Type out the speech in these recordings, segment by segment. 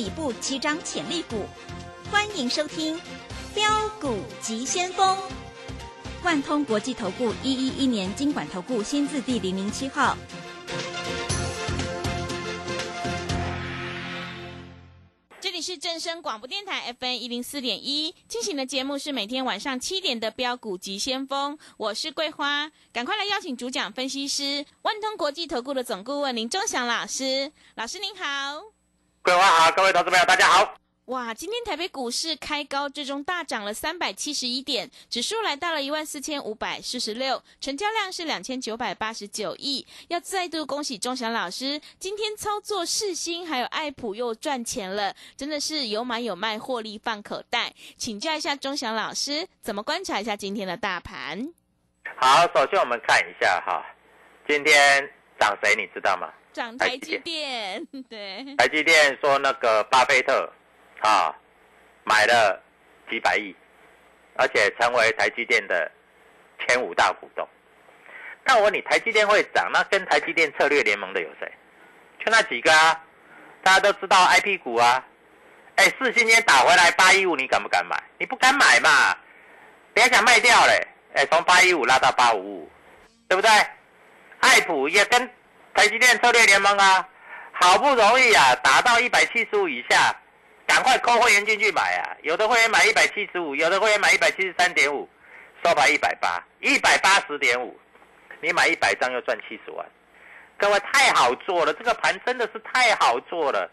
底部起涨潜力股，欢迎收听《标股急先锋》。万通国际投顾一一一年经管投顾新字第零零七号。这里是正声广播电台 FM 一零四点一进行的节目是每天晚上七点的标股急先锋，我是桂花，赶快来邀请主讲分析师万通国际投顾的总顾问林忠祥老师，老师您好，桂花好，各位投资朋友大家好。哇，今天台北股市开高，最终大涨了三百七十一点，指数来到了一万四千五百四十六，成交量是两千九百八十九亿。要再度恭喜钟祥老师，今天操作世新还有爱普又赚钱了，真的是有买有卖，获利放口袋。请教一下钟祥老师，怎么观察一下今天的大盘？好，首先我们看一下哈，今天涨谁你知道吗？涨台积电，对，台积电说那个巴菲特。啊，买了几百亿，而且成为台积电的前五大股东。那我问你，台积电会涨？那跟台积电策略联盟的有谁？就那几个啊，大家都知道 I P 股啊。哎，四星今天打回来八一五，你敢不敢买？你不敢买嘛？别想卖掉嘞。哎，从八一五拉到八五五，对不对？爱普也跟台积电策略联盟啊，好不容易啊，打到一百七十五以下。赶快扣会员进去买啊！有的会员买一百七十五，有的会员买一百七十三点五，收盘一百八，一百八十点五，你买一百张又赚七十万，各位太好做了，这个盘真的是太好做了，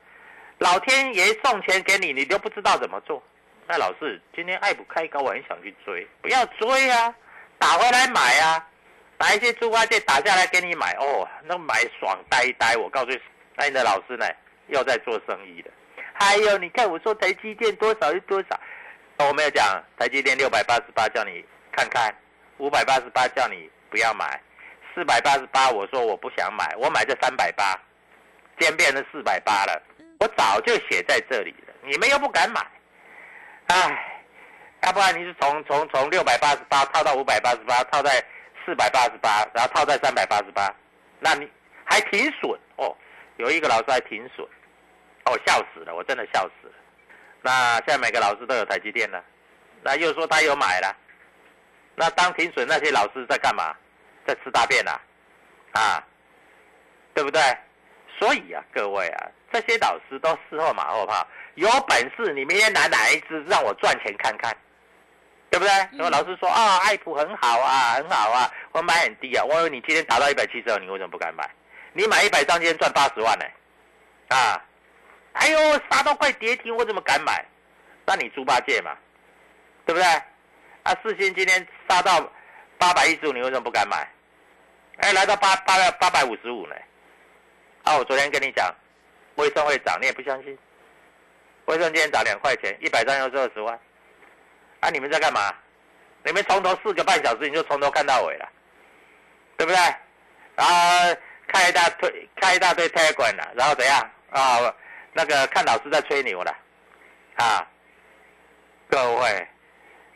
老天爷送钱给你，你都不知道怎么做。那老师，今天爱普开高，我很想去追，不要追啊，打回来买啊，把一些猪八戒打下来给你买哦，那买爽呆呆。我告诉你，那你的老师呢，又在做生意了。还有，你看我说台积电多少是多少，我没有讲台积电六百八十八叫你看看，五百八十八叫你不要买，四百八十八我说我不想买，我买这三百八，今变成四百八了，我早就写在这里了，你们又不敢买，唉，要不然你是从从从六百八十八套到五百八十八，套在四百八十八，然后套在三百八十八，那你还挺损哦，有一个老师还挺损。哦笑死了，我真的笑死了。那现在每个老师都有台积电了，那又说他有买了，那当停损那些老师在干嘛？在吃大便呐？啊，对不对？所以啊，各位啊，这些老师都事后马后炮。有本事你明天拿哪一支让我赚钱看看，对不对？然后老师说啊，爱普很好啊，很好啊，我买很低啊。我说你今天达到一百七十二，你为什么不敢买？你买一百张，今天赚八十万呢？啊？哎呦，杀到快跌停，我怎么敢买？那你猪八戒嘛，对不对？啊，四星今天杀到八百一十五，你为什么不敢买？哎，来到八八八百五十五呢？啊，我昨天跟你讲，卫生会涨，你也不相信。卫生今天涨两块钱，一百张又是二十万。啊，你们在干嘛？你们从头四个半小时，你就从头看到尾了，对不对？然后开一大堆，开一大堆推管了，然后怎样啊？那个看老师在吹牛了，啊，各位，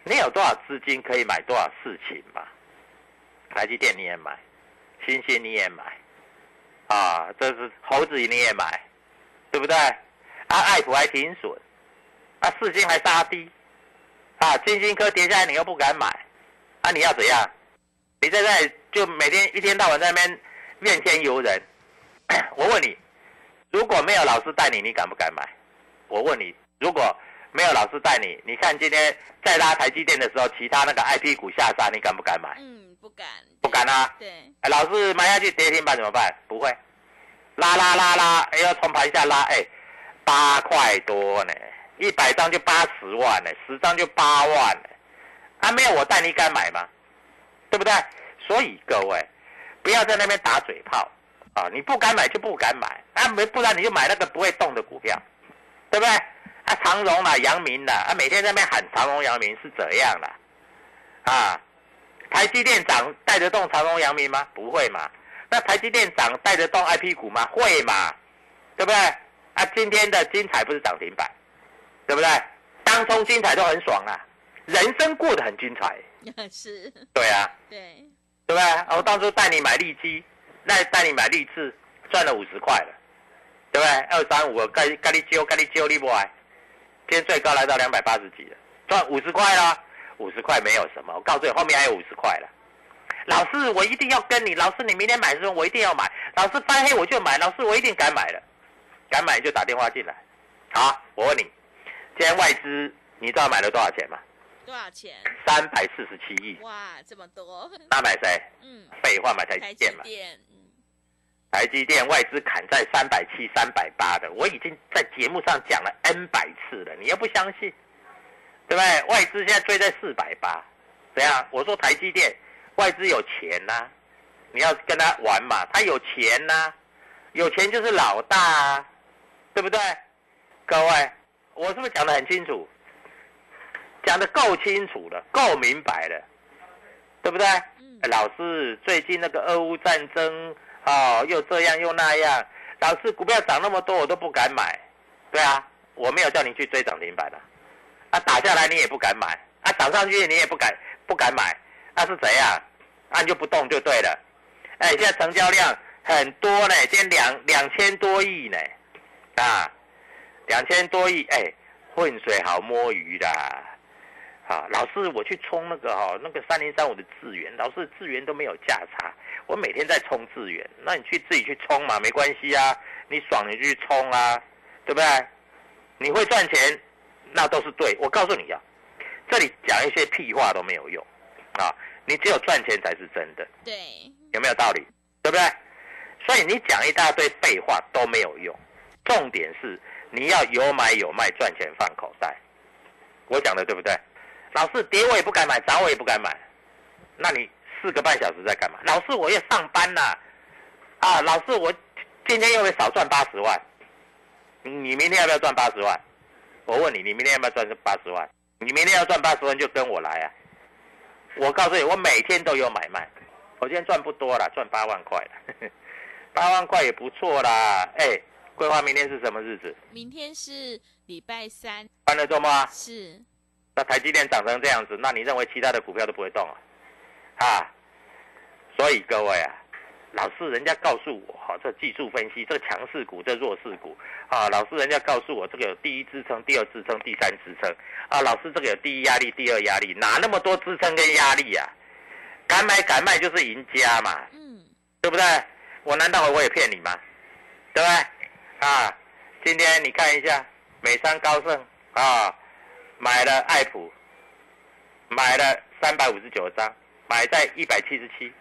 你有多少资金可以买多少事情嘛？台积电你也买，星星你也买，啊，这是猴子你也买，对不对？啊，爱普还挺损，啊，四星还杀低，啊，金星科跌下来你又不敢买，啊，你要怎样？你现在就每天一天到晚在那边怨天尤人，我问你。如果没有老师带你，你敢不敢买？我问你，如果没有老师带你，你看今天在拉台积电的时候，其他那个 I P 股下杀，你敢不敢买？嗯，不敢。不敢啊？对。哎，老师买下去跌停板怎么办？不会。拉拉拉拉，哎要从盘下拉，哎，八块多呢，一百张就八十万呢，十张就八万呢。啊，没有我带你敢买吗？对不对？所以各位，不要在那边打嘴炮。啊，你不敢买就不敢买，啊没不然你就买那个不会动的股票，对不对？啊长荣啦、阳明啦，啊每天在那边喊长荣、阳明是怎样的？啊，台积电涨带得动长荣、阳明吗？不会嘛。那台积电涨带得动 I P 股吗？会嘛，对不对？啊今天的精彩不是涨停板，对不对？当冲精彩都很爽啊，人生过得很精彩。是。对啊。对。对不对？我当初带你买利基。那带你买利智，赚了五十块了，对不对？二三五，该该你揪，该你揪，你不来。今天最高来到两百八十几了，赚五十块啦，五十块没有什么。我告诉你，后面还有五十块了。老师，我一定要跟你。老师，你明天买的时候我一定要买。老师翻黑我就买。老师，我一定敢买了，敢买就打电话进来。好，我问你，今天外资你知道买了多少钱吗？多少钱？三百四十七亿。哇，这么多！那买谁？嗯，废话，买台积电嘛。台积电外资砍在三百七、三百八的，我已经在节目上讲了 N 百次了，你又不相信，对不对？外资现在追在四百八，怎样？我说台积电外资有钱呐，你要跟他玩嘛，他有钱呐，有钱就是老大啊，对不对？各位，我是不是讲的很清楚？讲的够清楚了，够明白了，对不对？嗯。老师，最近那个俄乌战争。哦，又这样又那样，老师股票涨那么多，我都不敢买。对啊，我没有叫你去追涨停板的，啊，打下来你也不敢买，啊，涨上去你也不敢不敢买，那是怎样？按就不动就对了。哎，现在成交量很多呢，今天两两千多亿呢，啊，两千多亿，哎，浑水好摸鱼的。啊，老师，我去冲那个哈，那个三零三五的资源，老师资源都没有价差，我每天在冲资源，那你去自己去冲嘛，没关系啊，你爽你就去冲啊，对不对？你会赚钱，那都是对。我告诉你啊，这里讲一些屁话都没有用，啊，你只有赚钱才是真的，对，有没有道理？对不对？所以你讲一大堆废话都没有用，重点是你要有买有卖，赚钱放口袋。我讲的对不对？老师跌我也不敢买，涨我也不敢买，那你四个半小时在干嘛？老师我要上班呐，啊，老师我今天又会少赚八十万，你明天要不要赚八十万？我问你，你明天要不要赚八十万？你明天要赚八十万就跟我来啊！我告诉你，我每天都有买卖，我今天赚不多了，赚八万块，八万块也不错啦。哎，规划明天是什么日子？明天是礼拜三。欢乐周末啊？是。那台积电涨成这样子，那你认为其他的股票都不会动啊？啊，所以各位啊，老师人家告诉我哈，这技术分析，这强势股，这弱势股啊，老师人家告诉我这个有第一支撑、第二支撑、第三支撑啊，老师这个有第一压力、第二压力，哪那么多支撑跟压力呀？敢买敢卖就是赢家嘛，嗯，对不对？我难道我也骗你吗？对不对？啊，今天你看一下美商高盛啊。买了爱普，买了三百五十九张，买在一百七十七，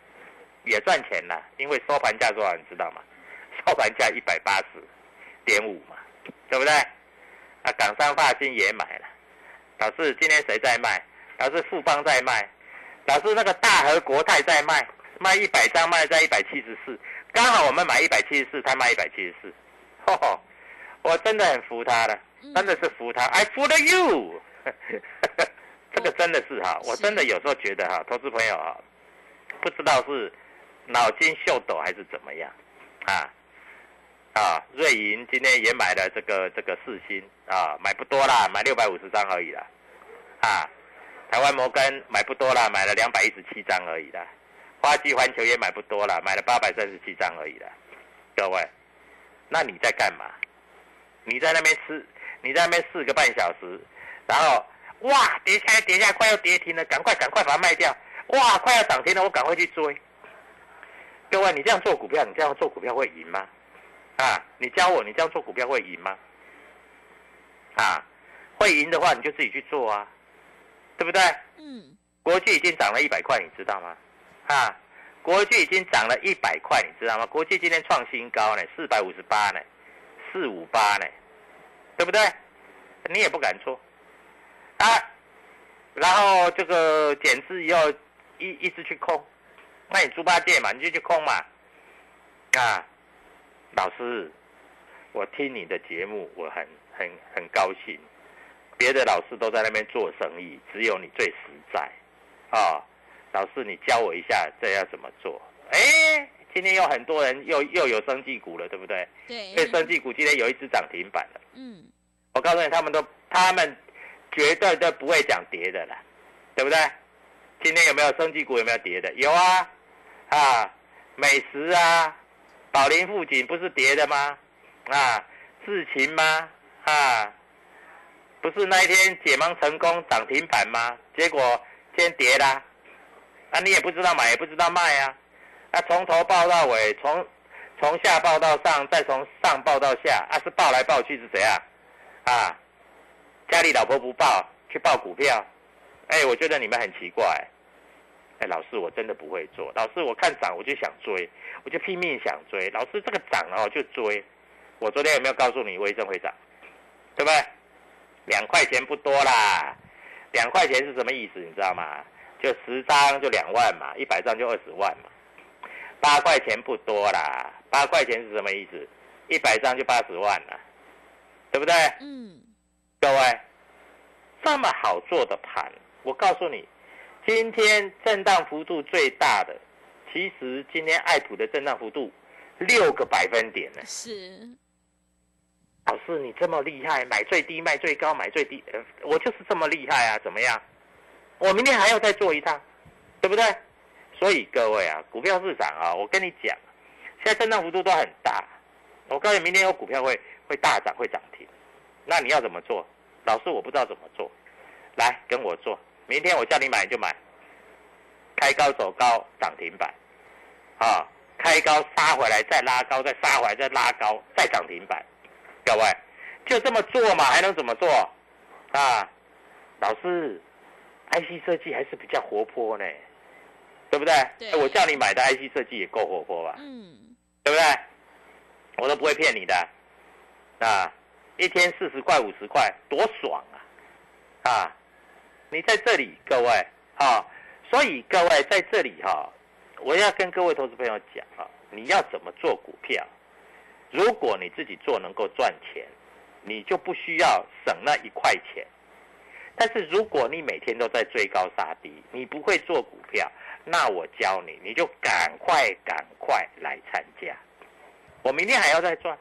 也赚钱了。因为收盘价多少你知道吗？收盘价一百八十点五嘛，对不对？啊，港商发新也买了。老师，今天谁在卖？老师，富邦在卖。老师，那个大和国泰在卖，卖一百张，卖在一百七十四。刚好我们买一百七十四，他卖一百七十四。吼吼，我真的很服他了，真的是服他。I f o l you。这个真的是哈，我真的有时候觉得哈，投资朋友啊，不知道是脑筋秀抖还是怎么样，啊啊，瑞银今天也买了这个这个四星啊，买不多啦，买六百五十张而已啦，啊，台湾摩根买不多啦，买了两百一十七张而已啦，花旗环球也买不多啦，买了八百三十七张而已啦，各位，那你在干嘛？你在那边吃，你在那边四个半小时。然后，哇，跌下来，跌下来，快要跌停了，赶快，赶快把它卖掉。哇，快要涨停了，我赶快去追。各位，你这样做股票，你这样做股票会赢吗？啊，你教我，你这样做股票会赢吗？啊，会赢的话，你就自己去做啊，对不对？嗯。国际已经涨了一百块，你知道吗？啊，国际已经涨了一百块，你知道吗？国际今天创新高呢，四百五十八呢，四五八呢，对不对？你也不敢做。啊，然后这个减资以后一一直去空，那你猪八戒嘛，你就去空嘛。啊，老师，我听你的节目，我很很很高兴。别的老师都在那边做生意，只有你最实在。啊，老师你教我一下，这要怎么做？哎，今天有很多人又又有生技股了，对不对？对。所以生技股今天有一只涨停板了。嗯。我告诉你，他们都他们。绝对都不会讲跌的了，对不对？今天有没有生技股？有没有跌的？有啊，啊，美食啊，宝林富锦不是跌的吗？啊，智勤吗？啊，不是那一天解盲成功涨停板吗？结果今天跌啦，啊，你也不知道买，也不知道卖啊，啊，从头报到尾，从从下报到上，再从上报到下，啊，是报来报去是怎样？啊，家里老婆不报，去报股票，哎，我觉得你们很奇怪，哎，老师我真的不会做，老师我看涨我就想追，我就拼命想追，老师这个涨哦就追，我昨天有没有告诉你微证会涨？对不对？两块钱不多啦，两块钱是什么意思？你知道吗？就十张就两万嘛，一百张就二十万嘛。八块钱不多啦，八块钱是什么意思？一百张就八十万了，对不对？嗯。各位，这么好做的盘，我告诉你，今天震荡幅度最大的，其实今天爱普的震荡幅度六个百分点呢。是。老师，你这么厉害，买最低卖最高，买最低，呃，我就是这么厉害啊！怎么样？我明天还要再做一趟，对不对？所以各位啊，股票市场啊，我跟你讲，现在震荡幅度都很大。我告诉你，明天有股票会会大涨，会涨停。那你要怎么做？老师，我不知道怎么做。来跟我做，明天我叫你买就买，开高走高涨停板，啊，开高杀回来再拉高，再杀回来再拉高，再涨停板。各位，就这么做嘛，还能怎么做？啊，老师，IC 设计还是比较活泼呢，对不对？对。我叫你买的 IC 设计也够活泼吧？嗯。对不对？我都不会骗你的，啊，一天四十块、五十块，多爽啊！啊，你在这里，各位，啊，所以各位在这里哈，我要跟各位投资朋友讲啊，你要怎么做股票？如果你自己做能够赚钱，你就不需要省那一块钱。但是如果你每天都在追高杀低，你不会做股票，那我教你，你就赶快赶快来参加。我明天还要再赚。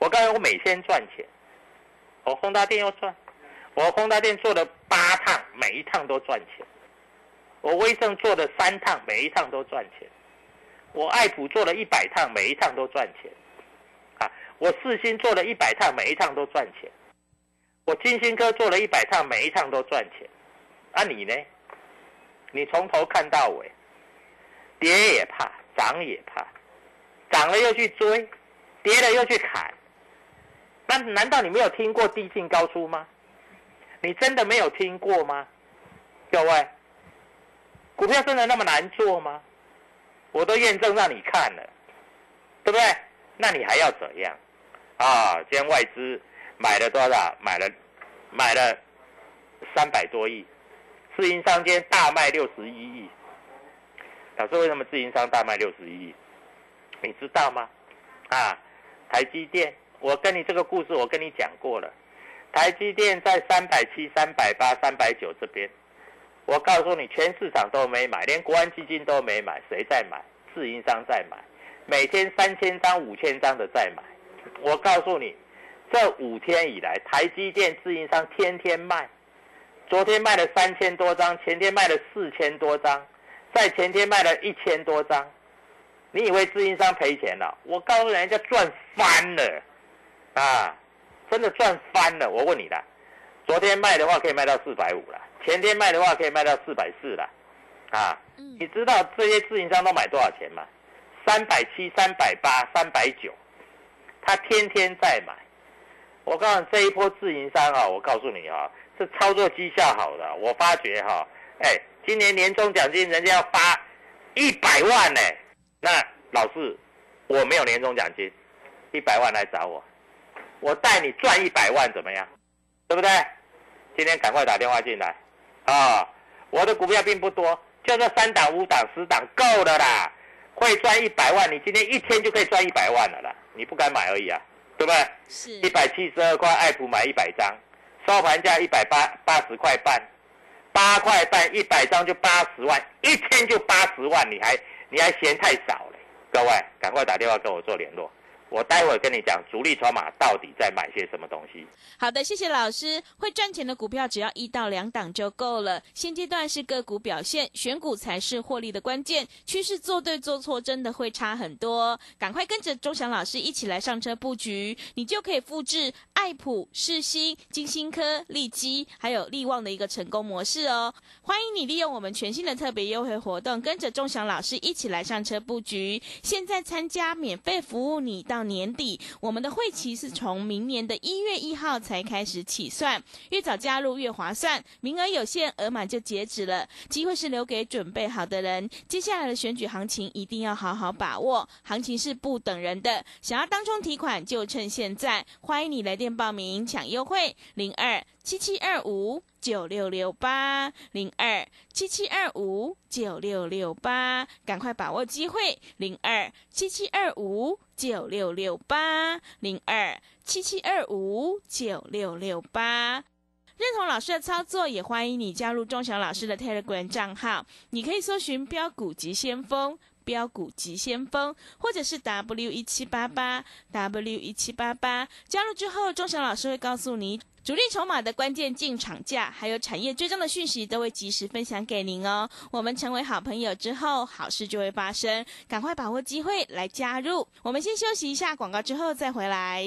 我告诉我每天赚钱，我宏达店要赚，我宏达店做了八趟，每一趟都赚钱。我威盛做了三趟，每一趟都赚钱。我爱普做了一百趟，每一趟都赚钱。啊我四星做了一百趟，每一趟都赚钱。我金星科做了一百趟，每一趟都赚钱。啊，你呢？你从头看到尾，跌也怕，涨也怕，涨了又去追，跌了又去砍。那难道你没有听过低进高出吗？你真的没有听过吗？各位，股票真的那么难做吗？我都验证让你看了，对不对？那你还要怎样？啊，今天外资买了多少？买了，买了三百多亿。自营商今天大卖六十一亿。老师，为什么自营商大卖六十一亿？你知道吗？啊，台积电，我跟你这个故事我跟你讲过了。台积电在三百七、三百八、三百九这边，我告诉你，全市场都没买，连国安基金都没买，谁在买？自营商在买，每天三千张、五千张的在买。我告诉你，这五天以来，台积电自营商天天卖，昨天卖了三千多张，前天卖了四千多张，在前天卖了一千多张。你以为自营商赔钱了？我告诉人家赚翻了，啊，真的赚翻了。我问你的，昨天卖的话可以卖到四百五了，前天卖的话可以卖到四百四了，啊，你知道这些自营商都买多少钱吗？三百七、三百八、三百九。他天天在买，我告诉你这一波自营商啊，我告诉你啊，是操作绩效好的。我发觉哈，哎，今年年终奖金人家要发一百万呢。那老师，我没有年终奖金，一百万来找我，我带你赚一百万怎么样？对不对？今天赶快打电话进来啊！我的股票并不多，就这三档、五档、十档够了啦。会赚一百万，你今天一天就可以赚一百万了啦！你不敢买而已啊，对不对？是。一百七十二块，爱普买一百张，收盘价一百八八十块半，八块半一百张就八十万，一天就八十万，你还你还嫌太少了？各位，赶快打电话跟我做联络。我待会跟你讲主力筹码到底在买些什么东西。好的，谢谢老师。会赚钱的股票只要一到两档就够了。现阶段是个股表现，选股才是获利的关键。趋势做对做错真的会差很多。赶快跟着钟祥老师一起来上车布局，你就可以复制爱普、世新、金星科、利基还有利旺的一个成功模式哦。欢迎你利用我们全新的特别优惠活动，跟着钟祥老师一起来上车布局。现在参加免费服务，你到年底，我们的会期是从明年的一月一号才开始起算，越早加入越划算，名额有限，额满就截止了，机会是留给准备好的人。接下来的选举行情一定要好好把握，行情是不等人的，想要当中提款就趁现在，欢迎你来电报名抢优惠，零二七七二五。九六六八零二七七二五九六六八，赶快把握机会！零二七七二五九六六八零二七七二五九六六八。认同老师的操作，也欢迎你加入钟祥老师的 Telegram 账号。你可以搜寻“标股急先锋”。标股急先锋，或者是 W 一七八八 W 一七八八，加入之后，钟祥老师会告诉你主力筹码的关键进场价，还有产业追踪的讯息，都会及时分享给您哦。我们成为好朋友之后，好事就会发生，赶快把握机会来加入。我们先休息一下广告，之后再回来。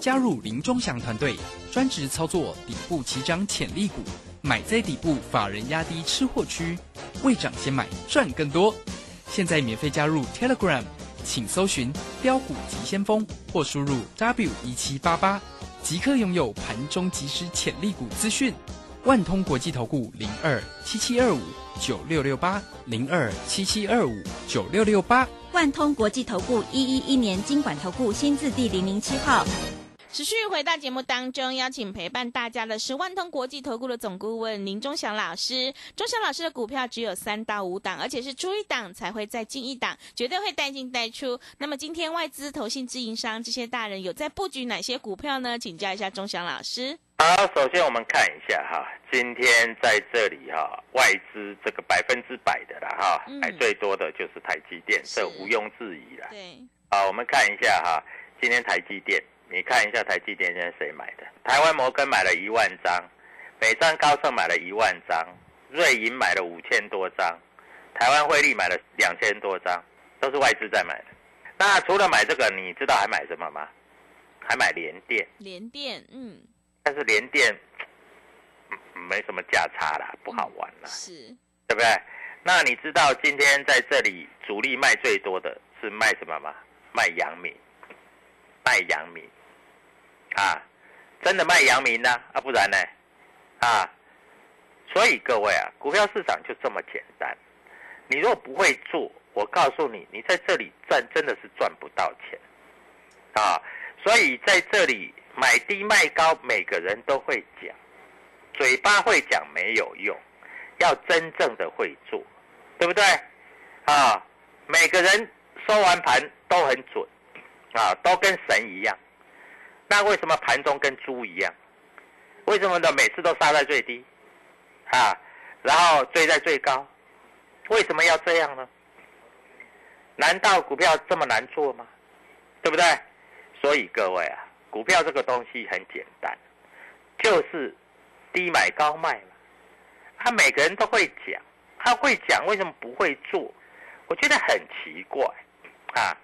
加入林忠祥团队，专职操作底部起涨潜力股，买在底部，法人压低吃货区，未涨先买赚更多。现在免费加入 Telegram，请搜寻“标股急先锋”或输入 “w 一七八八”，即刻拥有盘中即时潜力股资讯。万通国际投顾零二七七二五九六六八零二七七二五九六六八。万通国际投顾一一一年经管投顾新字第零零七号。持续回到节目当中，邀请陪伴大家的是万通国际投顾的总顾问林忠祥老师。忠祥老师的股票只有三到五档，而且是出一档才会再进一档，绝对会带进带出。那么今天外资、投信、自营商这些大人有在布局哪些股票呢？请教一下忠祥老师。好，首先我们看一下哈，今天在这里哈，外资这个百分之百的啦哈，买最多的就是台积电，这毋庸置疑了。对，好，我们看一下哈，今天台积电。你看一下台积电现在谁买的？台湾摩根买了一万张，北上高盛买了一万张，瑞银买了五千多张，台湾汇利买了两千多张，都是外资在买的。那除了买这个，你知道还买什么吗？还买联电。联电，嗯。但是联电没什么价差啦，不好玩啦。是。对不对？那你知道今天在这里主力卖最多的是卖什么吗？卖阳明，卖阳明。啊，真的卖阳明呢？啊，不然呢？啊，所以各位啊，股票市场就这么简单。你如果不会做，我告诉你，你在这里赚真的是赚不到钱啊。所以在这里买低卖高，每个人都会讲，嘴巴会讲没有用，要真正的会做，对不对？啊，每个人收完盘都很准啊，都跟神一样。那为什么盘中跟猪一样？为什么呢？每次都杀在最低，啊，然后追在最高，为什么要这样呢？难道股票这么难做吗？对不对？所以各位啊，股票这个东西很简单，就是低买高卖嘛。他每个人都会讲，他会讲，为什么不会做？我觉得很奇怪啊，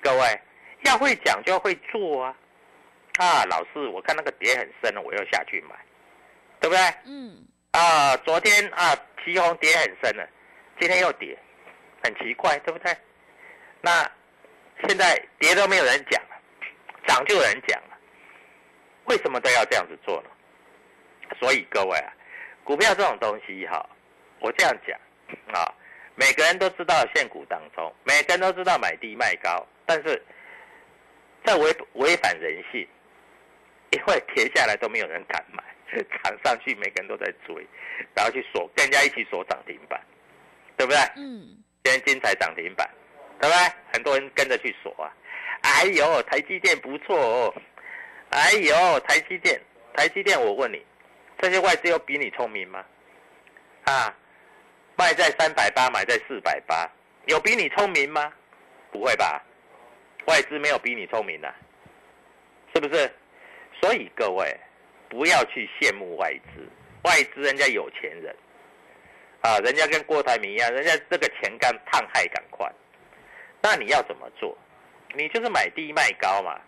各位要会讲就要会做啊。啊，老师，我看那个跌很深了，我又下去买，对不对？嗯。啊，昨天啊，旗红跌很深了，今天又跌，很奇怪，对不对？那现在跌都没有人讲了，涨就有人讲了，为什么都要这样子做呢？所以各位啊，股票这种东西哈，我这样讲啊，每个人都知道现股当中，每个人都知道买低卖高，但是在违违反人性。因为跌下来都没有人敢买，涨上去每个人都在追，然后去锁，跟人家一起锁涨停板，对不对？嗯。今天精彩涨停板，对不对？很多人跟着去锁啊。哎呦，台积电不错哦。哎呦，台积电，台积电，我问你，这些外资有比你聪明吗？啊，卖在三百八，买在四百八，有比你聪明吗？不会吧？外资没有比你聪明的，是不是？所以各位不要去羡慕外资，外资人家有钱人啊，人家跟郭台铭一样，人家这个钱干烫害赶快。那你要怎么做？你就是买低卖高嘛，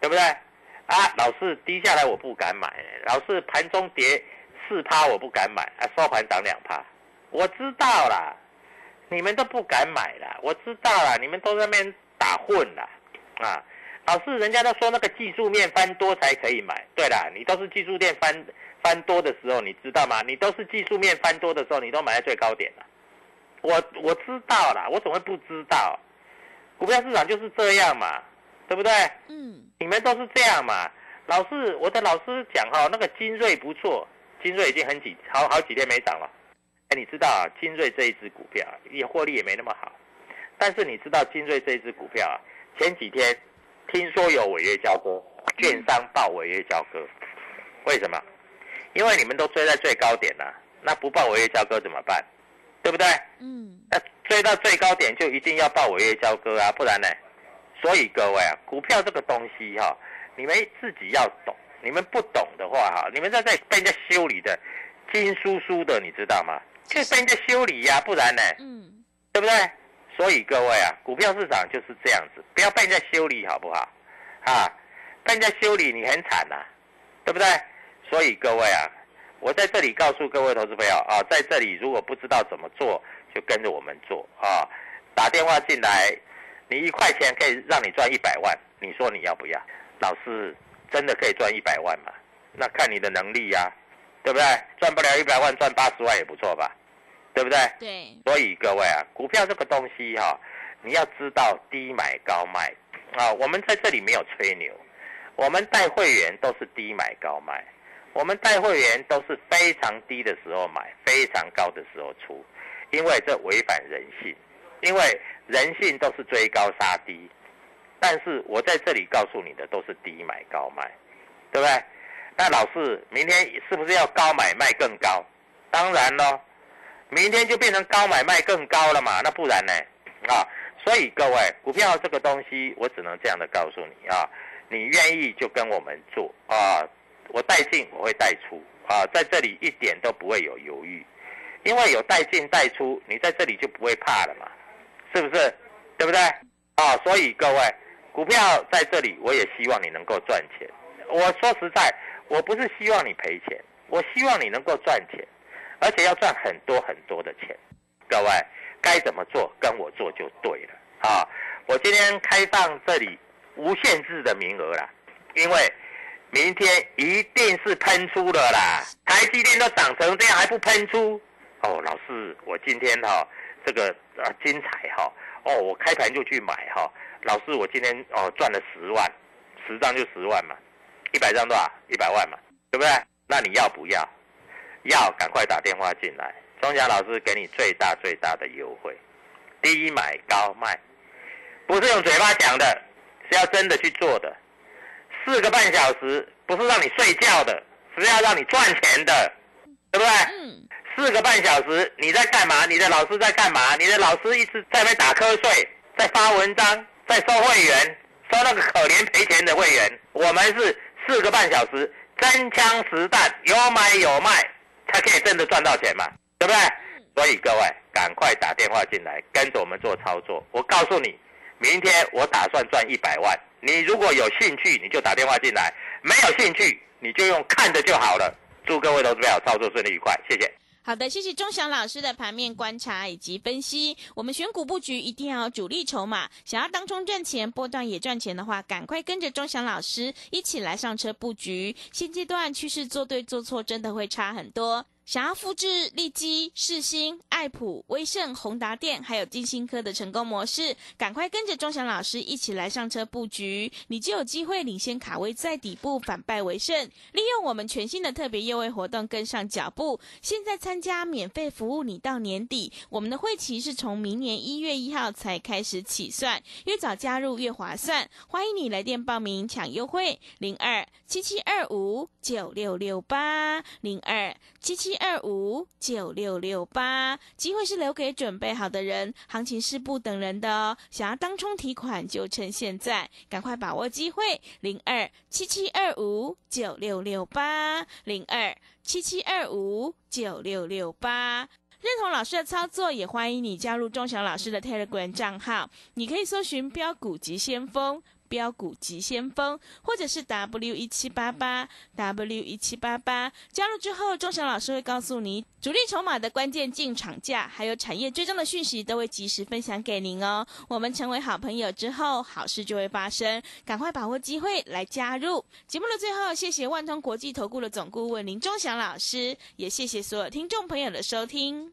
对不对？啊，老是低下来我不敢买，老是盘中跌四趴我不敢买，啊，收盘涨两趴，我知道啦，你们都不敢买啦，我知道啦，你们都在那边打混啦，啊，老是人家都说那个技术面翻多才可以买，对啦，你都是技术面翻翻多的时候，你知道吗？你都是技术面翻多的时候，你都买在最高点了，我我知道啦，我怎么会不知道？股票市场就是这样嘛。对不对？嗯，你们都是这样嘛？老师，我的老师讲哈，那个精锐不错，精锐已经很几好好几天没涨了。哎，你知道啊，精锐这一只股票也获利也没那么好，但是你知道精锐这一只股票啊，前几天听说有违约交割，券商报违约交割，为什么？因为你们都追在最高点了，那不报违约交割怎么办？对不对？嗯，那追到最高点就一定要报违约交割啊，不然呢？所以各位啊，股票这个东西哈，你们自己要懂。你们不懂的话哈，你们在这被人家修理的金叔叔的，你知道吗？就被人家修理呀，不然呢？嗯，对不对？所以各位啊，股票市场就是这样子，不要被人家修理，好不好？啊，被人家修理你很惨呐，对不对？所以各位啊，我在这里告诉各位投资朋友啊，在这里如果不知道怎么做，就跟着我们做啊，打电话进来。你一块钱可以让你赚一百万，你说你要不要？老师真的可以赚一百万吗？那看你的能力呀，对不对？赚不了一百万，赚八十万也不错吧，对不对？对。所以各位啊，股票这个东西哈，你要知道低买高卖啊。我们在这里没有吹牛，我们带会员都是低买高卖，我们带会员都是非常低的时候买，非常高的时候出，因为这违反人性。因为人性都是追高杀低，但是我在这里告诉你的都是低买高卖，对不对？那老师明天是不是要高买卖更高？当然喽，明天就变成高买卖更高了嘛？那不然呢？啊，所以各位股票这个东西，我只能这样的告诉你啊，你愿意就跟我们做啊，我带进我会带出啊，在这里一点都不会有犹豫，因为有带进带出，你在这里就不会怕了嘛。是不是？对不对？啊，所以各位，股票在这里，我也希望你能够赚钱。我说实在，我不是希望你赔钱，我希望你能够赚钱，而且要赚很多很多的钱。各位，该怎么做，跟我做就对了啊！我今天开放这里无限制的名额啦，因为明天一定是喷出的啦。台积电都涨成这样还不喷出？哦，老师，我今天哈。这个啊精彩哈哦，我开盘就去买哈，老师我今天哦赚了十万，十张就十万嘛，一百张多少？一百万嘛，对不对？那你要不要？要，赶快打电话进来，庄家老师给你最大最大的优惠，低买高卖，不是用嘴巴讲的，是要真的去做的，四个半小时不是让你睡觉的，是要让你赚钱的，对不对？嗯。四个半小时，你在干嘛？你的老师在干嘛？你的老师一直在那打瞌睡，在发文章，在收会员，收那个可怜赔钱的会员。我们是四个半小时，真枪实弹，有买有卖，他可以真的赚到钱嘛，对不对？所以各位赶快打电话进来，跟着我们做操作。我告诉你，明天我打算赚一百万。你如果有兴趣，你就打电话进来；没有兴趣，你就用看的就好了。祝各位投资友操作顺利愉快，谢谢。好的，谢谢钟祥老师的盘面观察以及分析。我们选股布局一定要主力筹码，想要当中赚钱、波段也赚钱的话，赶快跟着钟祥老师一起来上车布局。现阶段趋势做对做错，真的会差很多。想要复制利基、世新、爱普、威盛、宏达电，还有金星科的成功模式，赶快跟着钟祥老师一起来上车布局，你就有机会领先卡位在底部，反败为胜。利用我们全新的特别优惠活动，跟上脚步。现在参加免费服务，你到年底，我们的会期是从明年一月一号才开始起算，越早加入越划算。欢迎你来电报名抢优惠，零二七七二五九六六八零二七七。二五九六六八。机会是留给准备好的人，行情是不等人的哦。想要当冲提款，就趁现在，赶快把握机会。零二七七二五九六六八，零二七七二五九六六八。认同老师的操作，也欢迎你加入钟祥老师的 Telegram 账号。你可以搜寻“标股急先锋”。标股急先锋，或者是 W 一七八八 W 一七八八，加入之后，钟祥老师会告诉你主力筹码的关键进场价，还有产业追踪的讯息，都会及时分享给您哦。我们成为好朋友之后，好事就会发生，赶快把握机会来加入。节目的最后，谢谢万通国际投顾的总顾问林钟祥老师，也谢谢所有听众朋友的收听。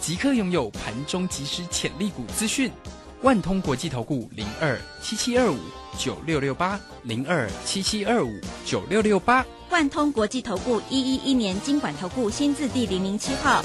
即刻拥有盘中即时潜力股资讯，万通国际投顾零二七七二五九六六八零二七七二五九六六八，万通国际投顾一一一年经管投顾新字第零零七号。